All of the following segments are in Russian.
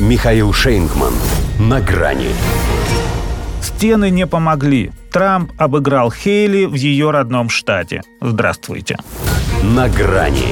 Михаил Шейнгман. На грани. Стены не помогли. Трамп обыграл Хейли в ее родном штате. Здравствуйте. На грани.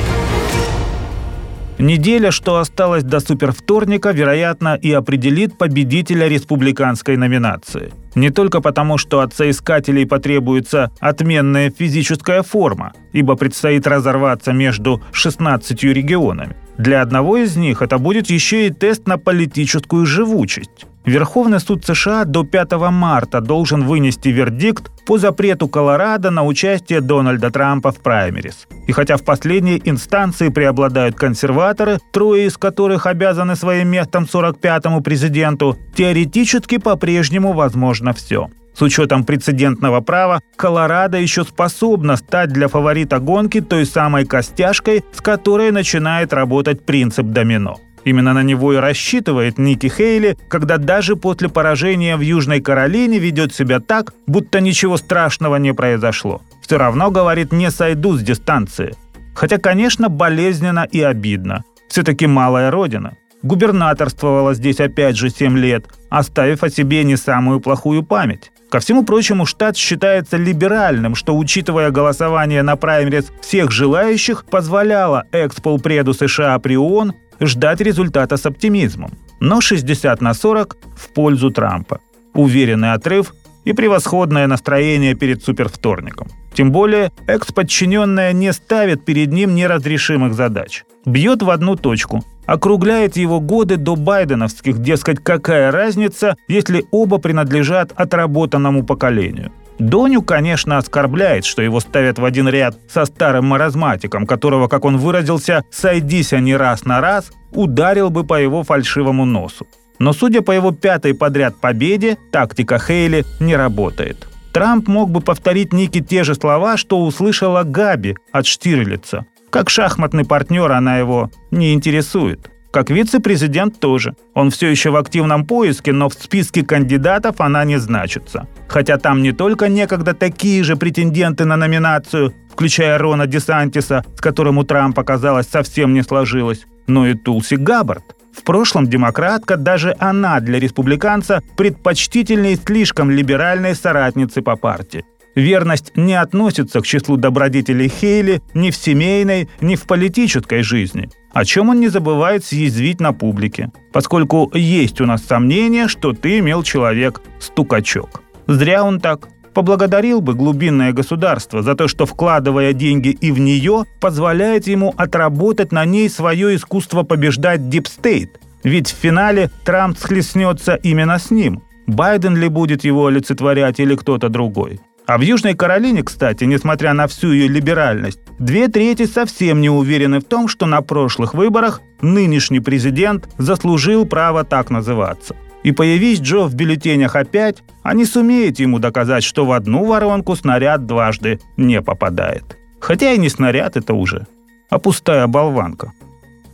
Неделя, что осталась до супервторника, вероятно, и определит победителя республиканской номинации. Не только потому, что от соискателей потребуется отменная физическая форма, ибо предстоит разорваться между 16 регионами. Для одного из них это будет еще и тест на политическую живучесть. Верховный суд США до 5 марта должен вынести вердикт по запрету Колорадо на участие Дональда Трампа в праймерис. И хотя в последней инстанции преобладают консерваторы, трое из которых обязаны своим местом 45-му президенту, теоретически по-прежнему возможно все. С учетом прецедентного права, Колорадо еще способна стать для фаворита гонки той самой костяшкой, с которой начинает работать принцип домино. Именно на него и рассчитывает Ники Хейли, когда даже после поражения в Южной Каролине ведет себя так, будто ничего страшного не произошло. Все равно, говорит, не сойду с дистанции. Хотя, конечно, болезненно и обидно. Все-таки малая родина. Губернаторствовала здесь опять же 7 лет, оставив о себе не самую плохую память. Ко всему прочему, штат считается либеральным, что, учитывая голосование на праймерис всех желающих, позволяло экс-полпреду США при ООН ждать результата с оптимизмом. Но 60 на 40 в пользу Трампа. Уверенный отрыв и превосходное настроение перед супервторником. Тем более, экс-подчиненная не ставит перед ним неразрешимых задач. Бьет в одну точку. Округляет его годы до байденовских, дескать, какая разница, если оба принадлежат отработанному поколению. Доню, конечно, оскорбляет, что его ставят в один ряд со старым маразматиком, которого, как он выразился, «сойдись они раз на раз», ударил бы по его фальшивому носу. Но судя по его пятой подряд победе, тактика Хейли не работает. Трамп мог бы повторить Ники те же слова, что услышала Габи от Штирлица. Как шахматный партнер она его не интересует. Как вице-президент тоже. Он все еще в активном поиске, но в списке кандидатов она не значится. Хотя там не только некогда такие же претенденты на номинацию, включая Рона Десантиса, с которым у Трампа, казалось, совсем не сложилось, но и Тулси Габбард. В прошлом демократка, даже она для республиканца предпочтительнее слишком либеральной соратницы по партии. Верность не относится к числу добродетелей Хейли ни в семейной, ни в политической жизни – о чем он не забывает съязвить на публике, поскольку есть у нас сомнение, что ты имел человек стукачок. Зря он так. Поблагодарил бы глубинное государство за то, что, вкладывая деньги и в нее, позволяет ему отработать на ней свое искусство побеждать deep state. Ведь в финале Трамп схлестнется именно с ним. Байден ли будет его олицетворять или кто-то другой. А в Южной Каролине, кстати, несмотря на всю ее либеральность, две трети совсем не уверены в том, что на прошлых выборах нынешний президент заслужил право так называться. И появись Джо в бюллетенях опять, они сумеют ему доказать, что в одну воронку снаряд дважды не попадает. Хотя и не снаряд это уже, а пустая болванка.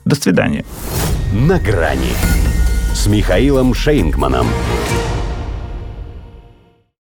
До свидания. На грани с Михаилом Шейнгманом.